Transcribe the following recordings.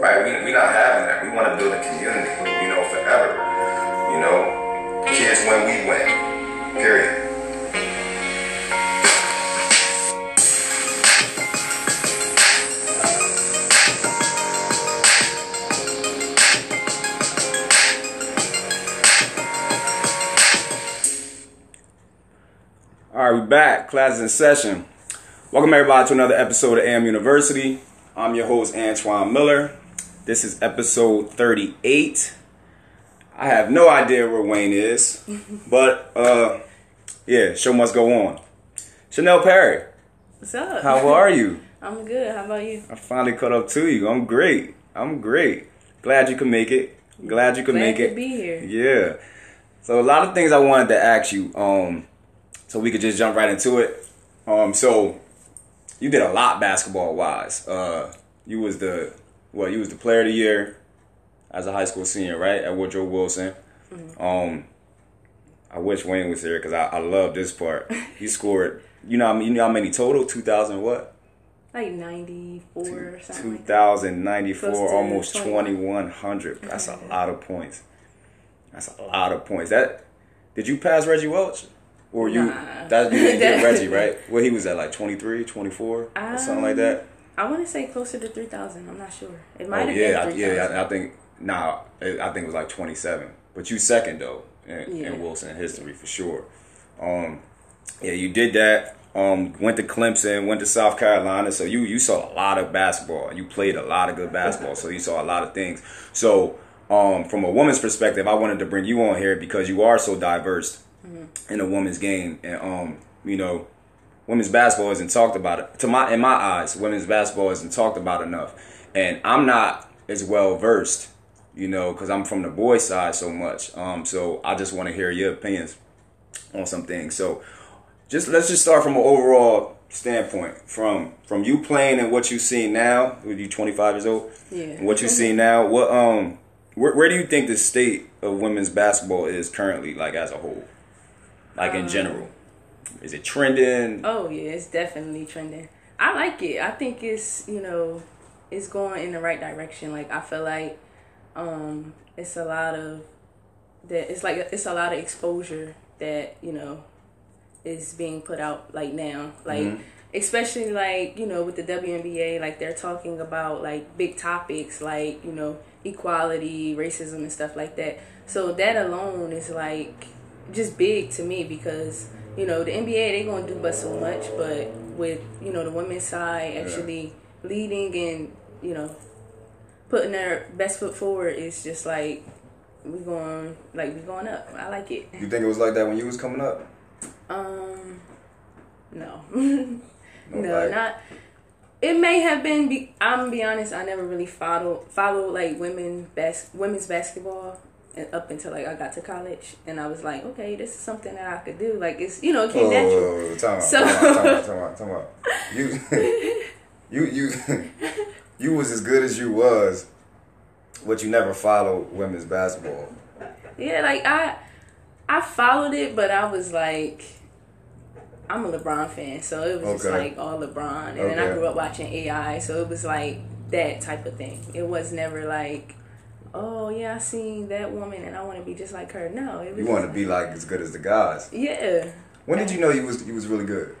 Right? We we not having that. We want to build a community, you know, forever. You know, kids when we win. Period. All right, we back. Class in session. Welcome everybody to another episode of AM University. I'm your host Antoine Miller. This is episode 38. I have no idea where Wayne is, but uh, yeah, show must go on. Chanel Perry, What's up? how are you? I'm good. How about you? I finally caught up to you. I'm great. I'm great. Glad you could make it. Glad you could Glad make it. be here. Yeah. So a lot of things I wanted to ask you, um, so we could just jump right into it. Um, so you did a lot basketball wise. Uh, you was the well, you was the player of the year as a high school senior, right? At Woodrow Wilson. Mm-hmm. Um, I wish Wayne was here because I, I love this part. He scored. You know, how many- you know how many total? Two thousand what? Like 94 or something. Two thousand ninety four, almost twenty one hundred. That's a mm-hmm. lot of points. That's a lot of points. That did you pass Reggie Welch? Or you Nah. that you didn't get Reggie, right? Well he was at like 23, 24, or something like that. Um, I want to say closer to 3,000. I'm not sure. It might Oh have yeah, been yeah, 3,000. I, I think nah, I I think it was like twenty seven. But you second though in, Yeah. in Wilson history for sure. Um, yeah, you did that. Um, went to Clemson, went to South Carolina, so you you saw a lot of basketball. You played a lot of good basketball, so you saw a lot of things. So, um, from a woman's perspective, I wanted to bring you on here because you are so diverse in a woman's game, and um, you know, women's basketball isn't talked about. To my in my eyes, women's basketball isn't talked about enough, and I'm not as well versed, you know, because I'm from the boy side so much. Um, so I just want to hear your opinions on some things. So, just let's just start from an overall standpoint, from from you playing and what you see now. With you 25 years old, Yeah. and what you see now. What um, where, where do you think the state of women's basketball is currently, like as a whole, like in general? Is it trending? Oh, yeah. It's definitely trending. I like it. I think it's, you know, it's going in the right direction. Like, I feel like um, it's a lot of that. It's like, it's a lot of exposure that, you know, is being put out like now like especially like you know with the WNBA like they're talking about like big topics like you know equality racism and stuff like that so that alone is like just big to me because you know the NBA they going to do but so much but with you know the women's side actually leading and you know putting their best foot forward is just like we going like we going up I like it You think it was like that when you was coming up? um, no, No, no, not. It may have been. Be, I'm gonna be honest. I never really followed followed like women bas- women's basketball up until like I got to college, and I was like, okay, this is something that I could do. Like it's you know it came Oh, natural. time out, So- time out, time out, time out. You, you, you, you was as good as you was, but you never followed women's basketball. Yeah, like I I followed it, but I was like. I'm a LeBron fan, so it was just like all LeBron, and then I grew up watching AI, so it was like that type of thing. It was never like, oh yeah, I seen that woman and I want to be just like her. No, it was You want to be like as good as the guys. yeah. When did you know you was you was really good?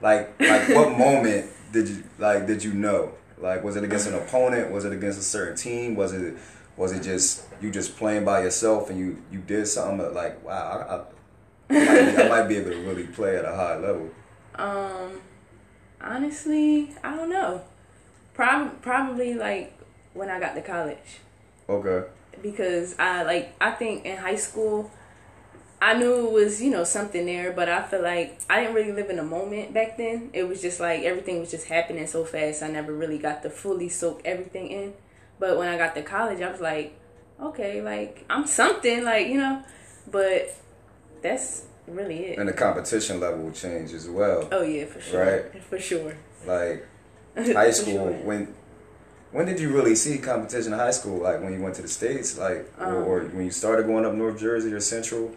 Like like what moment did you like did you know? Like was it against an opponent? Was it against a certain team? Was it was it just you just playing by yourself and you you did something like wow I, I, I, might be, I might be able to really play at a high level. Um, honestly, I don't know. Prob- probably like when I got to college. Okay. because I like I think in high school I knew it was, you know, something there, but I feel like I didn't really live in a moment back then. It was just like everything was just happening so fast. I never really got to fully soak everything in. But when I got to college, I was like, okay, like I'm something, like, you know, but that's really it. And the competition level will change as well. Oh yeah, for sure. Right. For sure. Like high school sure. when when did you really see competition in high school? Like when you went to the states, like or, or Um, when you started going up North Jersey or Central.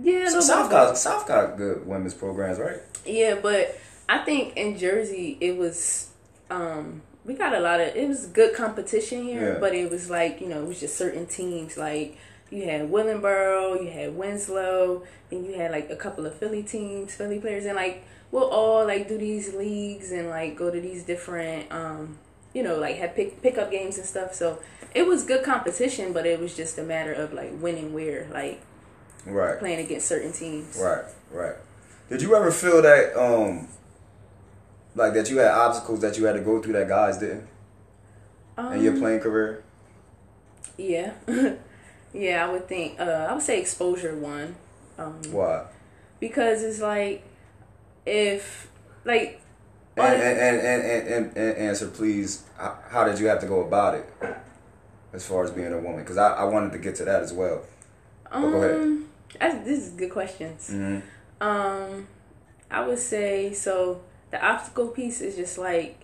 Yeah, So South got South got good women's programs, right? Yeah, but I think in Jersey it was um we got a lot of it was good competition here, Yeah. but it was like you know it was just certain teams like you had Willingboro, you had Winslow, and you had like a couple of Philly teams, Philly players, and like we'll all like do these leagues and like go to these different um you know like have pick pickup games and stuff. So it was good competition, but it was just a matter of like winning where like Right. playing against certain teams. Right, right. Did you ever feel that um like that you had obstacles that you had to go through that guys didn't Um, in your playing career? Yeah. yeah, I would think uh I would say exposure one. Um Why? because it's like if like And and, and, and, and, answer please. How, did you have to go about it as far as being a woman? Because I, I wanted to get to that as well. Go ahead. um that's, this is good questions. hmm Um I would say so the obstacle piece is just like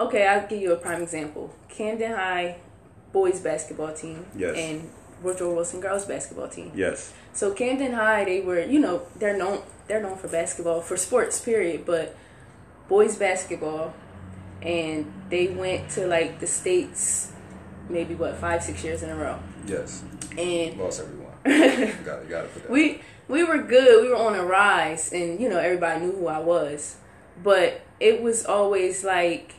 okay, I'll give you a prime example. Camden High boys basketball team Yes. and Woodrow Wilson girls basketball team. Yes. So Camden High, they were, you know, they're known they're known for basketball, for sports, period, but boys basketball and they went to like the states maybe what, five, six years in a row. Yes. And Lost everyone. got you got to put that. we we were good, we were on a rise and you know, everybody knew who I was. But it was always like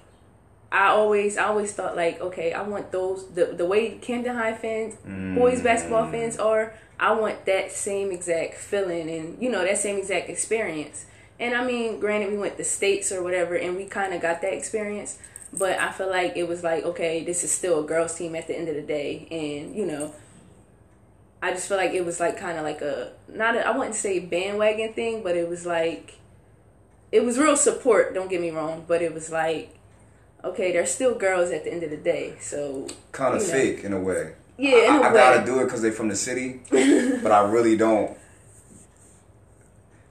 I always I always thought like, okay, I want those the the way Camden High fans, boys basketball mm. fans are, I want that same exact feeling and you know, that same exact experience. And I mean, granted we went to states or whatever and we kind of got that experience, but I feel like it was like, okay, this is still a girls team at the end of the day and, you know, I just feel like it was like kind of like a not a, I wouldn't say bandwagon thing, but it was like it was real support. Don't get me wrong, but it was like okay, they're still girls at the end of the day. So kind of you know. fake in a way. Yeah, in I, a I way. I gotta do it because they're from the city, but I really don't.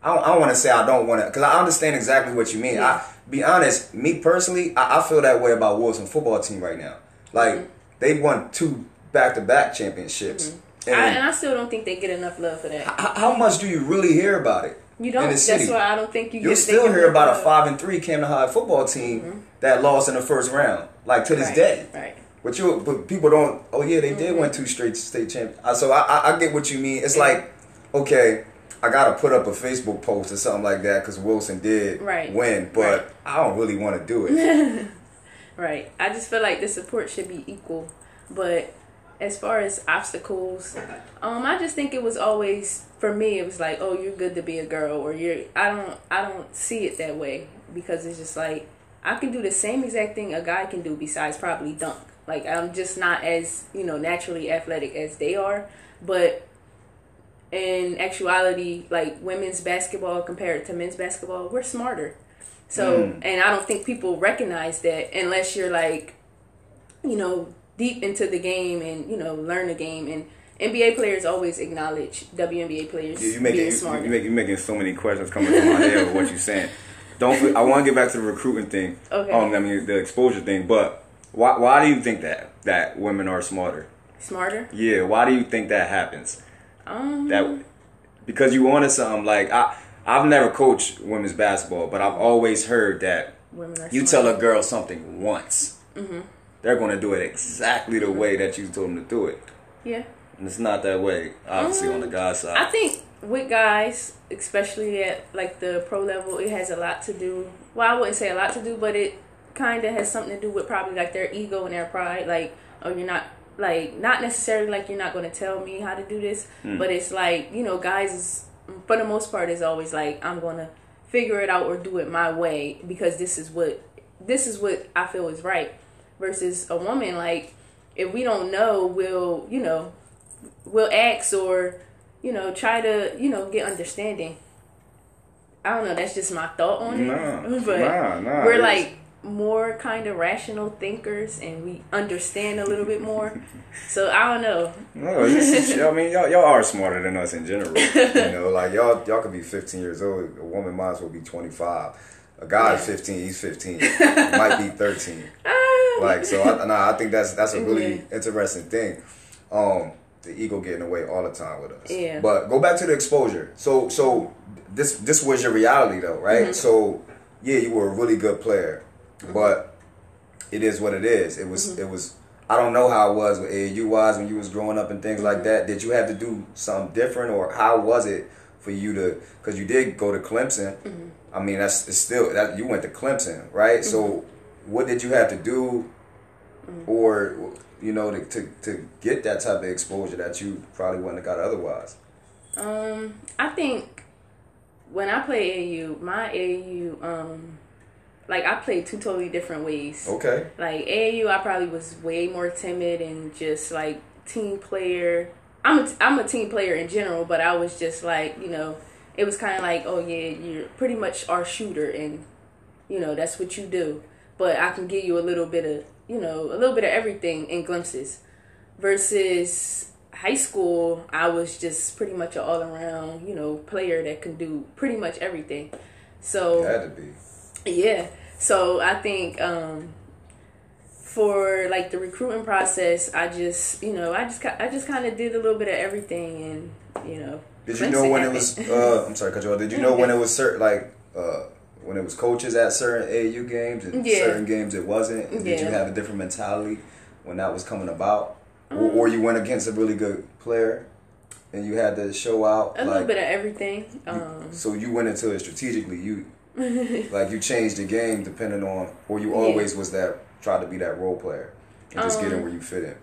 I don't, I don't want to say I don't want to because I understand exactly what you mean. Yeah. I be honest, me personally, I, I feel that way about Wilson football team right now. Like Mm-hmm. they won two back to back championships. Mm-hmm. I, And and I still don't think they get enough love for that. h- how much do you really hear about it? You don't. That's why I don't think you. You'll still hear about a five and three Camden High football team mm-hmm. that lost in the first round, like to this Right, day. Right. But you, but people don't. Oh yeah, they oh, did win two straight state champions. Uh, so I, I, I get what you mean. It's like, okay, I gotta put up a Facebook post or something like that because Wilson did Right. win, but Right. I don't really want to do it. Right. I just feel like the support should be equal. But as far as obstacles, um, I just think it was always for me. It was like, oh, you're good to be a girl, or you're. I don't. I don't see it that way because it's just like I can do the same exact thing a guy can do besides probably dunk. Like I'm just not as you know naturally athletic as they are, but in actuality, like women's basketball compared to men's basketball, we're smarter. So, and I don't think people recognize that unless you're like, you know, deep into the game and you know learn the game. And NBA players always acknowledge WNBA players You, you making being you, smarter. you make, you making so many questions coming to my head with what you're saying. Don't. I want to get back to the recruiting thing. Okay. Um, I mean the exposure thing, but why why do you think that that women are smarter? smarter. Yeah. Why do you think that happens? Um, that because you wanted something like I I've never coached women's basketball, but I've always heard that women are you tell a girl something once, they're going to do it exactly the way that you told them to do it, yeah. and it's not that way. Obviously, on the guy's side, I think with guys, especially at like the pro level, it has a lot to do. Well, I wouldn't say a lot to do, but it kind of has something to do with probably like their ego and their pride. Like, oh, you're not like not necessarily like you're not going to tell me how to do this, hmm. but it's like you know, guys is for the most part is always like I'm going to figure it out or do it my way because this is what this is what I feel is right. Versus a woman, like if we don't know, we'll you know we'll ask or you know try to you know get understanding. I don't know that's just my thought on it. Nah, but nah, nah, we're like more kind of rational thinkers and we understand a little bit more so i don't know no, I mean y'all, y'all are smarter than us in general. you know, like y'all y'all could be 15 years old. A woman might as well be 25. A guy is 15. He's 15. He might be 13. like so I, nah, I think that's that's a really Yeah. interesting thing um the ego getting away all the time with us Yeah. but go back to the exposure so so this this was your reality though right Mm-hmm. so yeah you were a really good player but it is what it is. It was Mm-hmm. it was. I don't know how it was with AAU wise when you was growing up and things like Mm-hmm. that. Did you have to do something different, or how was it for you to? Because you did go to Clemson. Mm-hmm. I mean, that's it's still that you went to Clemson, right? So, Mm-hmm. what did you have to do, or you know, to, to to get that type of exposure that you probably wouldn't have got otherwise? Um, I think when I play AU, my AU, um, like I played two totally different ways. Okay. Like AAU, I probably was way more timid and just like team player. I'm a, I'm a team player in general, but I was just like you know, it was kind of like oh yeah, you're pretty much our shooter, and you know that's what you do. But I can give you a little bit of you know a little bit of everything in glimpses. Versus high school, I was just pretty much an all around you know player that can do pretty much everything. So had to be. Yeah. So I think um, for like the recruiting process, I just you know I just I just kind of did a little bit of everything, and you know. Did you know when it was? Uh, I'm sorry, you off. Did you know when it was certain like uh, when it was coaches at certain AU games and Yeah. certain games it wasn't? And Did you have a different mentality when that was coming about, or, or you went against a really good player and you had to show out? a like, little bit of everything. Um, So you went into it strategically. You like you changed the game depending on, or you always was that tried to be that role player and just get in Um, where you fit in.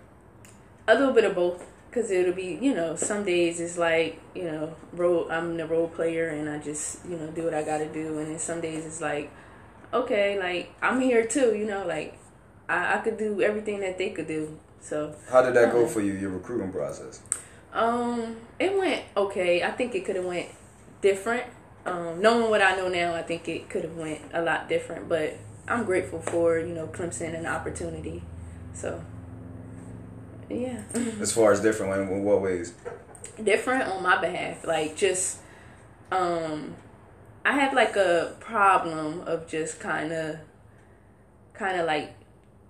a little bit of both, because it'll be you know some days it's like you know role I'm the role player and I just you know do what I got to do, and then some days it's like okay like I'm here too, you know like I, I could do everything that they could do. So How did that go uh, for you? Your recruiting process. Um, it went okay. I think it could have went different. Um, knowing what I know now, I think it could have went a lot different. But I'm grateful for you know Clemson and the opportunity. So yeah, As far as different, in, in what ways? different on my behalf. Like just um, I have like a problem of just kind of, kind of like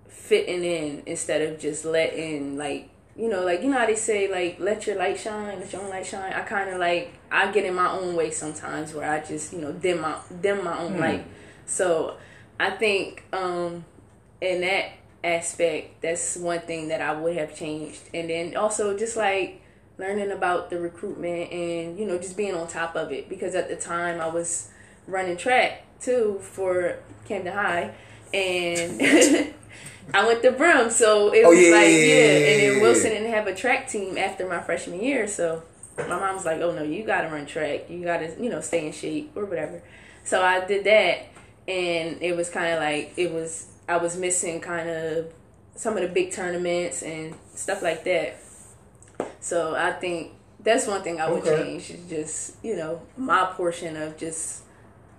fitting in instead of just letting like you know like you know how they say like let your light shine let your own light shine? I kind of like i get in my own way sometimes where i just you know dim my dim my own light. So i think um in that aspect that's one thing that i would have changed. And then also just like learning about the recruitment and you know just being on top of it. Because at the time i was running track too for camden high. And I went to Brum, so it Oh, was yeah, like yeah, yeah, and then Wilson didn't have a track team after my freshman year, so my mom was like, "Oh no, you got to run track. You got to, you know, stay in shape or whatever." So I did that, and it was kind of like it was I was missing kind of some of the big tournaments and stuff like that. So I think that's one thing I would Okay. change is just you know my portion of just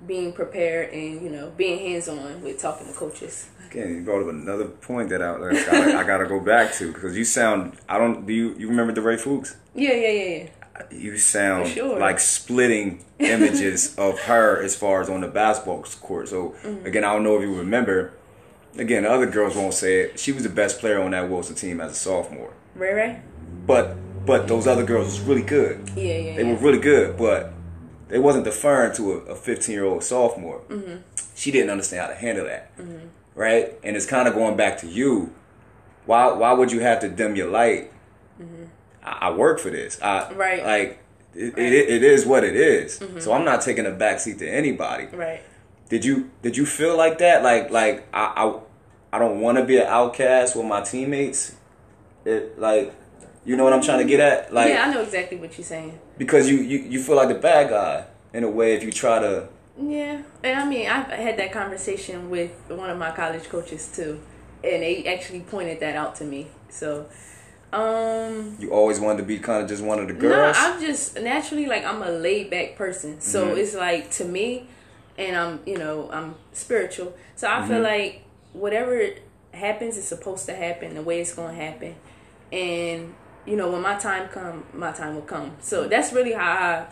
being prepared and you know being hands on with talking to coaches. Again, you brought up another point that I, I, gotta, I gotta go back to because you sound. I don't. Do you you remember DeRay Fuchs? Yeah, yeah, yeah, yeah. You sound sure. like splitting images of her as far as on the basketball court. So Mm-hmm. again, I don't know if you remember. Again, other girls won't say it. She was the best player on that Wilson team as a sophomore. Ray Ray. But but those other girls was really good. Yeah, yeah. They yeah. were really good, but they wasn't deferring to a 15 year old sophomore. Mm-hmm. She didn't understand how to handle that, right? And it's kind of going back to you. Why why would you have to dim your light? I, I work for this. I, Mm-hmm. Right. Mm-hmm. Like it, it, it is what it is. So I'm not taking a backseat to anybody. Right. Did you did you feel like that? Like like I I, I don't want to be an outcast with my teammates. It like you know what I'm trying to get at? Like yeah, I know exactly what you're saying. because you, you you feel like the bad guy in a way if you try to Yeah, and I mean, I've had that conversation with one of my college coaches too, and they actually pointed that out to me. So, um, you always wanted to be kind of just one of the girls. no. I'm just naturally like I'm a laid back person. So Mm-hmm. it's like to me, and I'm you know I'm spiritual. So I Mm-hmm. feel like whatever happens is supposed to happen the way it's going to happen, and you know when my time come, my time will come. So that's really how I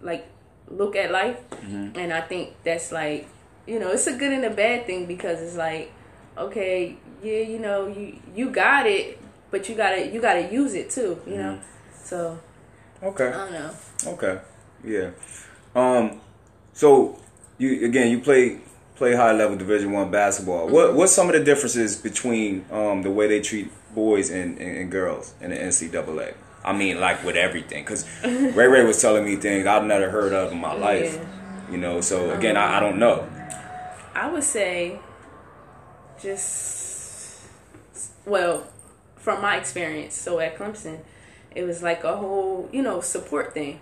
like look at life, Mm-hmm. and I think that's like you know it's a good and a bad thing because it's like okay yeah you know you you got it but you gotta you gotta use it too you know so okay. I don't know. Okay. Yeah. Um. So you again you play play high level Division One basketball. Mm-hmm. What what's some of the differences between um, the way they treat boys and, and, and girls in the NCAA? I mean, like with everything, because Ray Ray was telling me things I've never heard of in my life. Yeah. You know, so again, I, I don't know. I would say just well, from my experience, so at Clemson, it was like a whole, you know, support thing.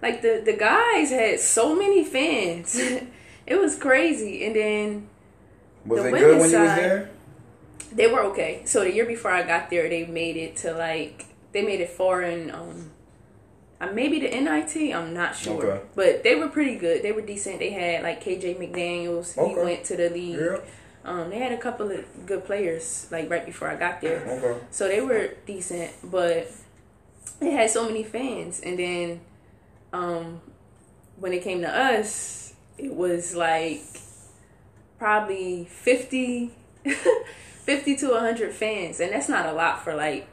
Like the the guys had so many fans. it was crazy. And then Was The it good when women's you was side- there? they were okay. So the year before I got there, they made it to like they made it far in um uh, maybe the NIT. I'm not sure, Okay. but they were pretty good. They were decent. They had like KJ McDaniels. He went to the league. Yeah. Um, they had a couple of good players like right before I got there, Okay. so they were decent. But they had so many fans, and then um, when it came to us, it was like probably 50, 50 to hundred fans, and that's not a lot for like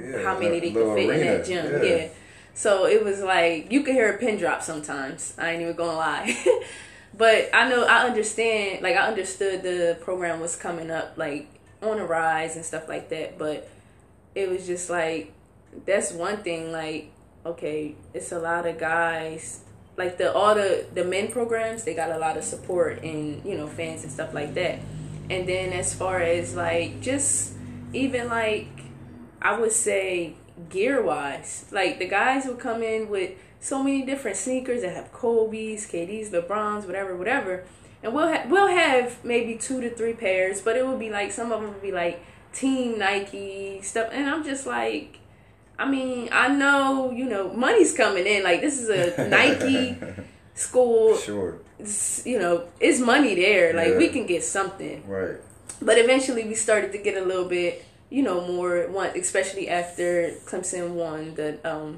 Yeah, how many they could fit in that gym. Yeah. So it was like you could hear a pin drop sometimes. I ain't even gonna lie. but I know I understand like I understood the program was coming up like on a rise and stuff like that, but it was just like that's one thing like okay, it's a lot of guys like the all the the men programs, they got a lot of support and, you know, fans and stuff like that. And then as far as like just even like I would say gear wise, like the guys would come in with so many different sneakers that have Kobe's, KD's, LeBron's, whatever, whatever, and we'll ha- we'll have maybe two to three pairs, but it would be like some of them would be like Team Nike stuff, and I'm just like, I mean, I know you know money's coming in, like this is a Nike school, Sure. you know, it's money there, like Yeah. we can get something. Right. But eventually, we started to get a little bit, you know, more one, especially after Clemson won the um,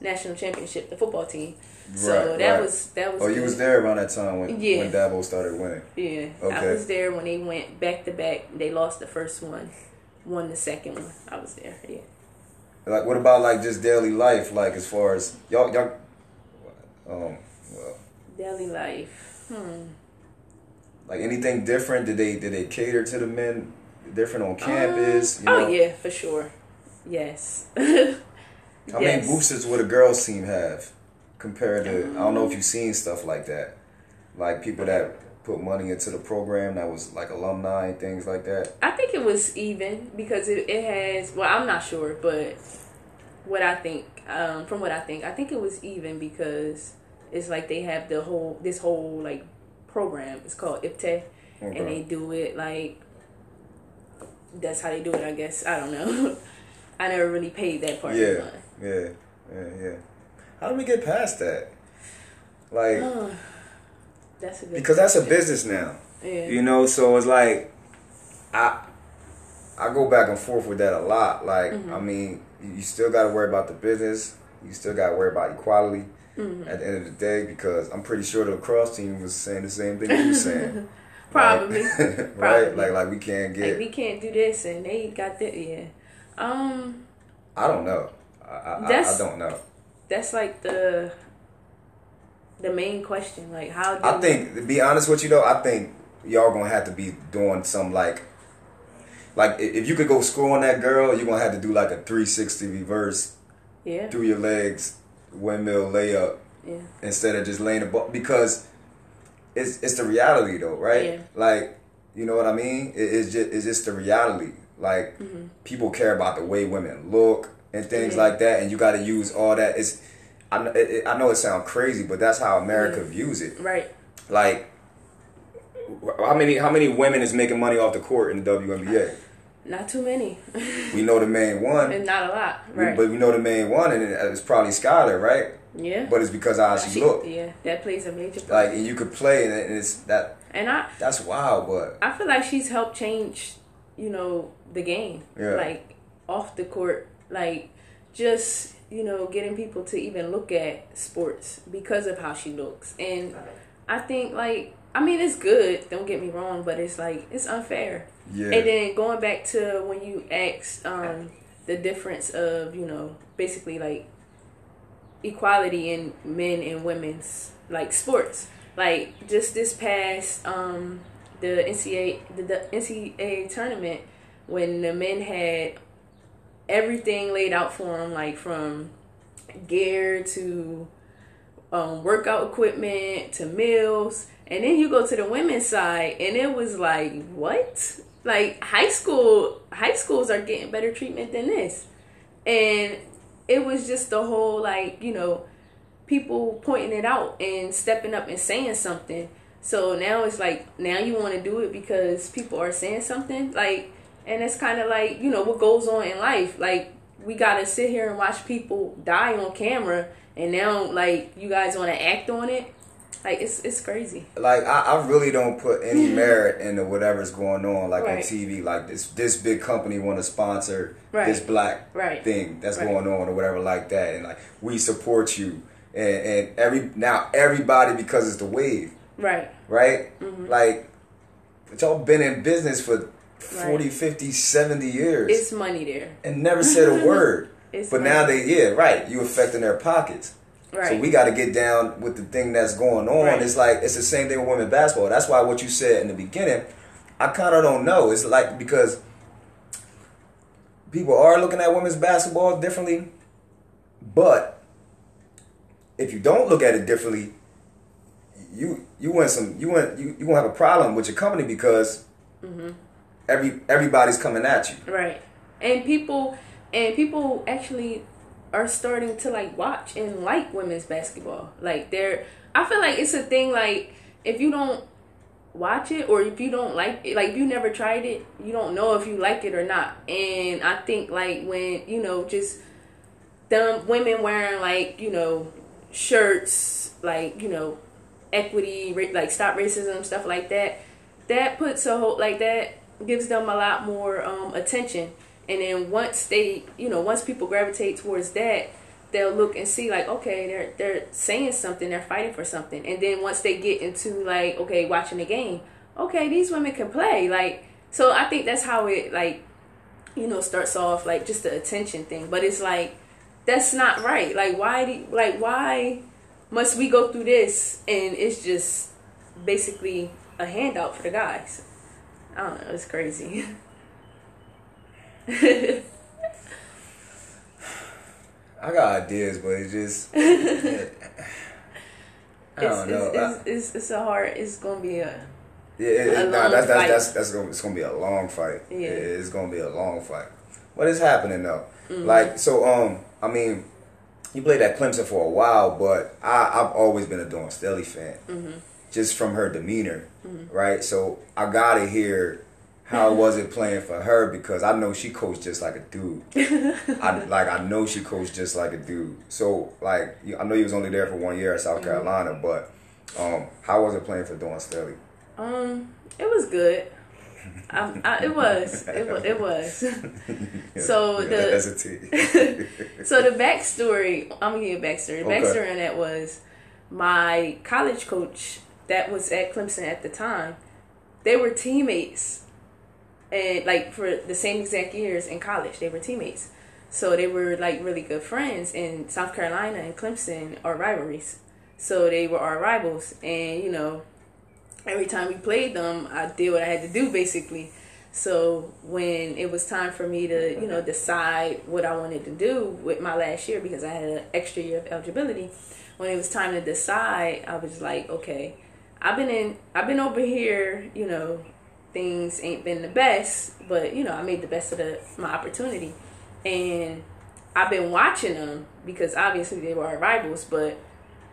national championship, the football team. So Right, that right. was that was. Oh, you was there around that time when Yeah. when Dabo started winning. Yeah, I Okay. was there when they went back to back. They lost the first one, won the second one. I was there. Yeah. Like, what about like just daily life? Like, as far as y'all, y'all, um, well, Daily life. Hmm. like anything different? Did they did they cater to the men different on campus? Um, oh yeah, for sure. Yes. How many Yes. boosters would a girls team have compared to? I don't know if you've seen stuff like that, like people that put money into the program that was like alumni and things like that. I think it was even because it, it has. Well, I'm not sure, but what I think, um, from what I think, I think it was even because it's like they have the whole this whole like program. It's called IPTAY, Okay. and they do it like that's how they do it. I guess I don't know. I never really paid that part. Yeah, yeah, yeah, yeah. How do we get past that? Like, That's a good because that's a business now. Yeah. You know, so it's like I I go back and forth with that a lot. Like, Mm-hmm. I mean, you still got to worry about the business. You still got to worry about equality Mm-hmm. at the end of the day because I'm pretty sure the lacrosse team was saying the same thing you were saying. Probably. Like- right? Probably. Like, like we can't get. Like we can't do this, and they got that. Yeah. Um. I don't know. I, I, I, don't know. that's like the the main question like how do I think, to be honest with you though, I think y'all gonna have to be doing some like, like if you could go score on that girl, you're gonna have to do like a 360 reverse yeah through your legs, windmill layup yeah instead of just laying the ball because it's it's the reality though, right? Yeah. Like you know what I mean? It, it's just it's just the reality. Like people care about the way women look and things Mm-hmm. Like that, and you got to use all that. It's I it, I know it sounds crazy, but that's how America views it. right Like how many how many women is making money off the court in the WNBA? not too many We know the main one, and not a lot we- right but we know the main one, and it's probably Skylar, right? Yeah. But it's because of how she, She- looked. yeah that plays a major part. Like, and you could play, and and it's that and i that's wild, but i feel like she's helped change you know the game. Yeah. like off the court. Like just you know getting people to even look at sports because of how she looks. And i think like i mean it's good don't get me wrong but it's like it's unfair. Yeah, And then going back to when you asked um, the difference of, you know, basically like equality in men and women's like sports. Like just this past um the NCAA the, the NCAA tournament when the men had everything laid out for them, like from gear to um, workout equipment to meals. And then you go to the women's side, and it was like, what? Like high school, high schools are getting better treatment than this, and it was just the whole like you know, people pointing it out and stepping up and saying something. So now it's like now you want to do it because people are saying something like, and it's kind of like you know what goes on in life. Like we gotta sit here and watch people die on camera, and now like you guys want to act on it. Like it's it's crazy. Like I, I really don't put any merit into whatever's going on, like on TV. Like this this big company want to sponsor Right. this black Right. thing that's Right. going on or whatever like that, and like we support you, and and every now everybody because it's the wave, Right. right? Mm-hmm. Like, y'all been in business for 40, 50, 70 years It's money there. and never said a word. It's but money. now they yeah right you affecting their pockets. Right. So we got to get down with the thing that's going on. Right. It's like it's the same thing with women basketball. That's why what you said in the beginning, I kind of don't know. It's like because people are looking at women's basketball differently, but if you don't look at it differently, you you want some you want you you gonna have a problem with your company because Mm-hmm. every everybody's coming at you. Right. And people and people actually are starting to like watch and like women's basketball. Like they're I feel like it's a thing like if you don't watch it or if you don't like it like you never tried it, you don't know if you like it or not. And I think like when, you know, just them women wearing like, you know, shirts like, you know, equity, like stop racism, stuff like that. That puts a whole like that gives them a lot more um, attention. And then once they, you know, once people gravitate towards that, they'll look and see like, okay, they're they're saying something, they're fighting for something. And then once they get into like, okay, watching the game, okay, these women can play. Like, so I think that's how it like, you know, starts off like just the attention thing. But it's like that's not right. Like, why do like why must we go through this and it's just basically a handout for the guys? I don't know. It's crazy. I got ideas, but it's just I don't it's, know. It's, I- it's, a hard. It's gonna be a Yeah, it, A nah, long that's, that's fight. that's that's gonna it's gonna be a long fight. Yeah. it's gonna be a long fight. What is happening though? Mm-hmm. Like so, um, I mean, you played at Clemson for a while, but I I've always been a Dawn Staley fan, Mm-hmm. just from her demeanor, right? So I gotta hear how was it playing for her because I know she coached just like a dude. I like I know she coached just like a dude. So like I know you was only there for one year at South Mm-hmm. Carolina, but um, how was it playing for Dawn Staley? um. It was good. I, I, it was. It was. It was. So the-. So the backstory, I'm gonna give you a backstory. The Okay. backstory on that was my college coach that was at Clemson at the time. They were teammates, and like for the same exact years in college, they were teammates. So they were like really good friends. And South Carolina and Clemson are rivalries, so they were our rivals. And you know, every time we played them, I did what I had to do basically. So when it was time for me to, you know, decide what I wanted to do with my last year because I had an extra year of eligibility, when it was time to decide, I was like, okay, I've been in, I've been over here, you know, things ain't been the best, but you know, I made the best of the my opportunity, and I've been watching them because obviously they were our rivals, but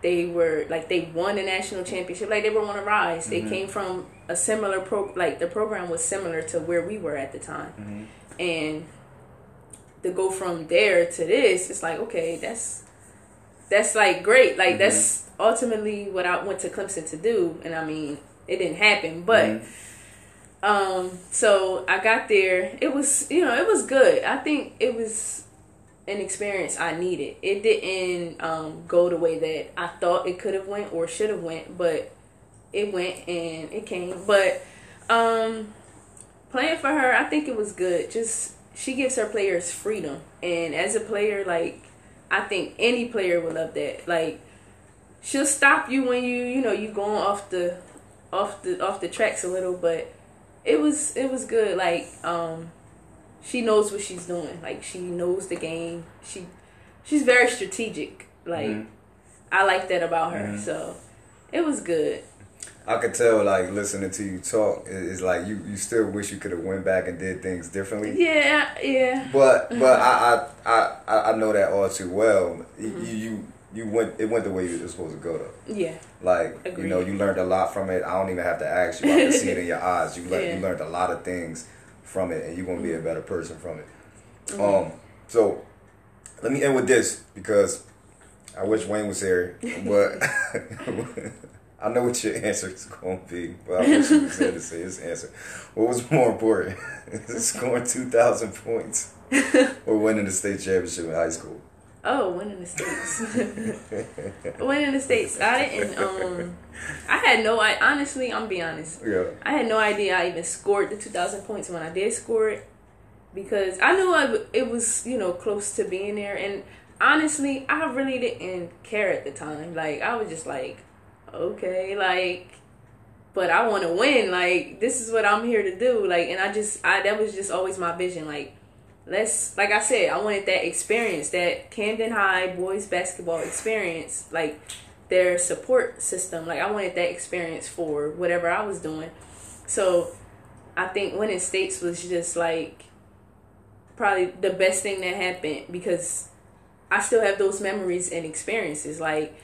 they were like they won the national championship. Like they were on a rise. They mm-hmm. came from a similar pro like the program was similar to where we were at the time. Mm-hmm. And to go from there to this it's like okay that's that's like great. Like mm-hmm. that's ultimately what i went to clemson to do. And i mean it didn't happen but um so i got there it was you know it was good i think it was an experience I needed. It didn't um, go the way that I thought it could have went or should have went, but it went and it came. But um, playing for her, I think it was good. Just she gives her players freedom, and as a player, like I think any player would love that. Like she'll stop you when you you know you going off the off the off the tracks a little, but it was it was good. Like um, she knows what she's doing. Like she knows the game. She she's very strategic. Like Mhm. I like that about her. Mhm. So it was good. I could tell, like listening to you talk, it- it's like you, you still wish you could have went back and did things differently. Yeah, yeah. But but I, I I I I know that all too well. You you you went it went the way you were supposed to go though. Yeah. Like you know, you learned a lot from it. I don't even have to ask you. I can see it in your eyes. You learned Yeah. you learned a lot of things from it, and you're gonna be a better person from it. Mm-hmm. Um, so let me end with this because I wish Wayne was here, but I know what your answer is going to be. But I wish he was here to say his answer. What was more important, scoring two thousand points or winning the state championship in high school? Oh, winning the states. winning the states. I didn't. Um, I had no. I honestly, I'm gonna be honest. Yeah. I had no idea I even scored the 2,000 points when I did score it because I knew I, it was, you know, close to being there. And honestly, I really didn't care at the time. Like, I was just like, okay, like, but I want to win. Like, this is what I'm here to do. Like, and I just, I that was just always my vision. Like, let's, like I said, I wanted that experience, that Camden High boys basketball experience. Like, their support system. Like I wanted that experience for whatever I was doing. So I think winning states was just like probably the best thing that happened because I still have those memories and experiences. Like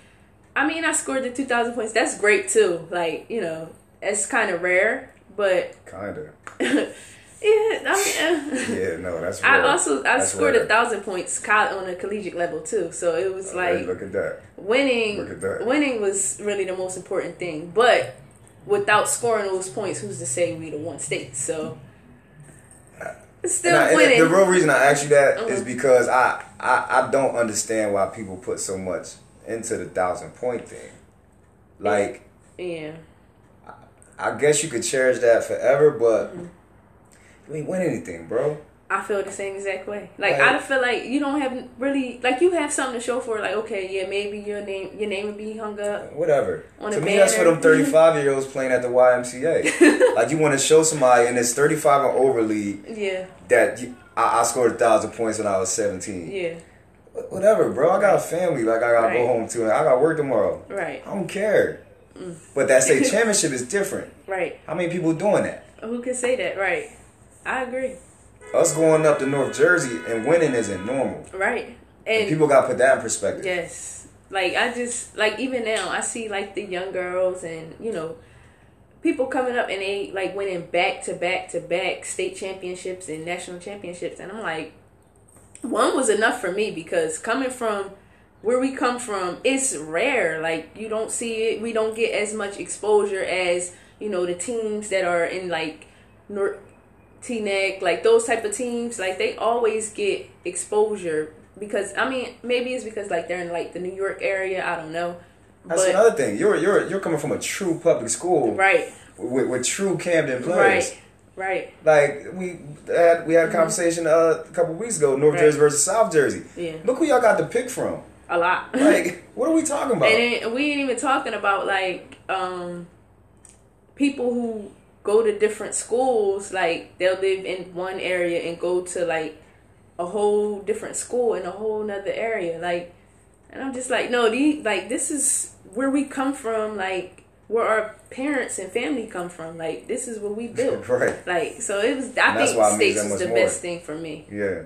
I mean I scored the two thousand points. That's great too. Like, you know, it's kinda rare. But Kinda. yeah, I mean uh, Yeah. No, that's. I also I That's scored a thousand points on a collegiate level too. So it was Hey, like look at that. winning Look at that. winning was really the most important thing but without scoring those points who's to say we the one state so still I- winning the real reason I ask you that is Mhm. because I, I I don't understand why people put so much into the thousand point thing. Like yeah I guess you could cherish that forever, but Mm-hmm. You ain't win anything, bro. i feel the same exact way like Right. i feel like you don't have really like you have something to show for it like okay yeah maybe your name your name would be hung up Whatever. On to me, that's for them thirty-five year olds playing at the YMCA. like you want to show somebody in this thirty-five and over league yeah that you, I, I scored a thousand points when I was seventeen. yeah Whatever, bro. I got a family. Like I gotta go home to, and I got work tomorrow. right I don't care. Mm. But that state championship is different. right How many people doing that? who can say that right i agree Us going up to North Jersey and winning isn't normal. right And and people got to put that in perspective. Yes. Like I just like even now I see like the young girls and you know people coming up and they like winning back to back to back state championships and national championships and I'm like one was enough for me because coming from where we come from it's rare like you don't see it we don't get as much exposure as you know the teams that are in like North Teaneck, like those type of teams, like they always get exposure because I mean maybe it's because like they're in like the New York area. I don't know, That's but another thing. You're you're you're coming from a true public school right, with, with true Camden players. right, right, Like we had we had a conversation uh, a couple weeks ago, North Mm-hmm. Right. Jersey versus South Jersey. yeah, Look who y'all got to pick from. a lot. Like, what are we talking about? and we ain't even talking about like um people who go to different schools. Like they'll live in one area and go to like a whole different school in a whole nother area. Like, and I'm just like, no, these like this is where we come from. Like where our parents and family come from. Like this is what we built. right. Like so, it was. I And think states was the more. best thing for me. Yeah.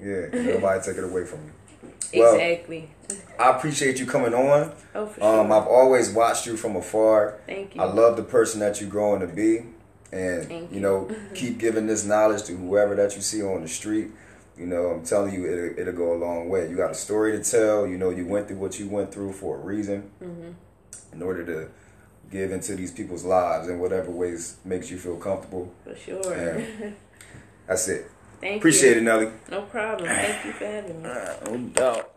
Yeah. Nobody take it away from you. Well, exactly. I appreciate you coming on. Oh, for sure. Um, I've always watched you from afar. Thank you. I love the person that you're growing to be, and you you. know, keep giving this knowledge to whoever that you see on the street. You know, I'm telling you, it'll, it'll go a long way. You got a story to tell. You know, you went through what you went through for a reason, Mm-hmm. in order to give into these people's lives in whatever ways makes you feel comfortable. for sure. Yeah. That's it. Thank you. Appreciate you. it, Nelly. No problem. Thank you for having me. No doubt.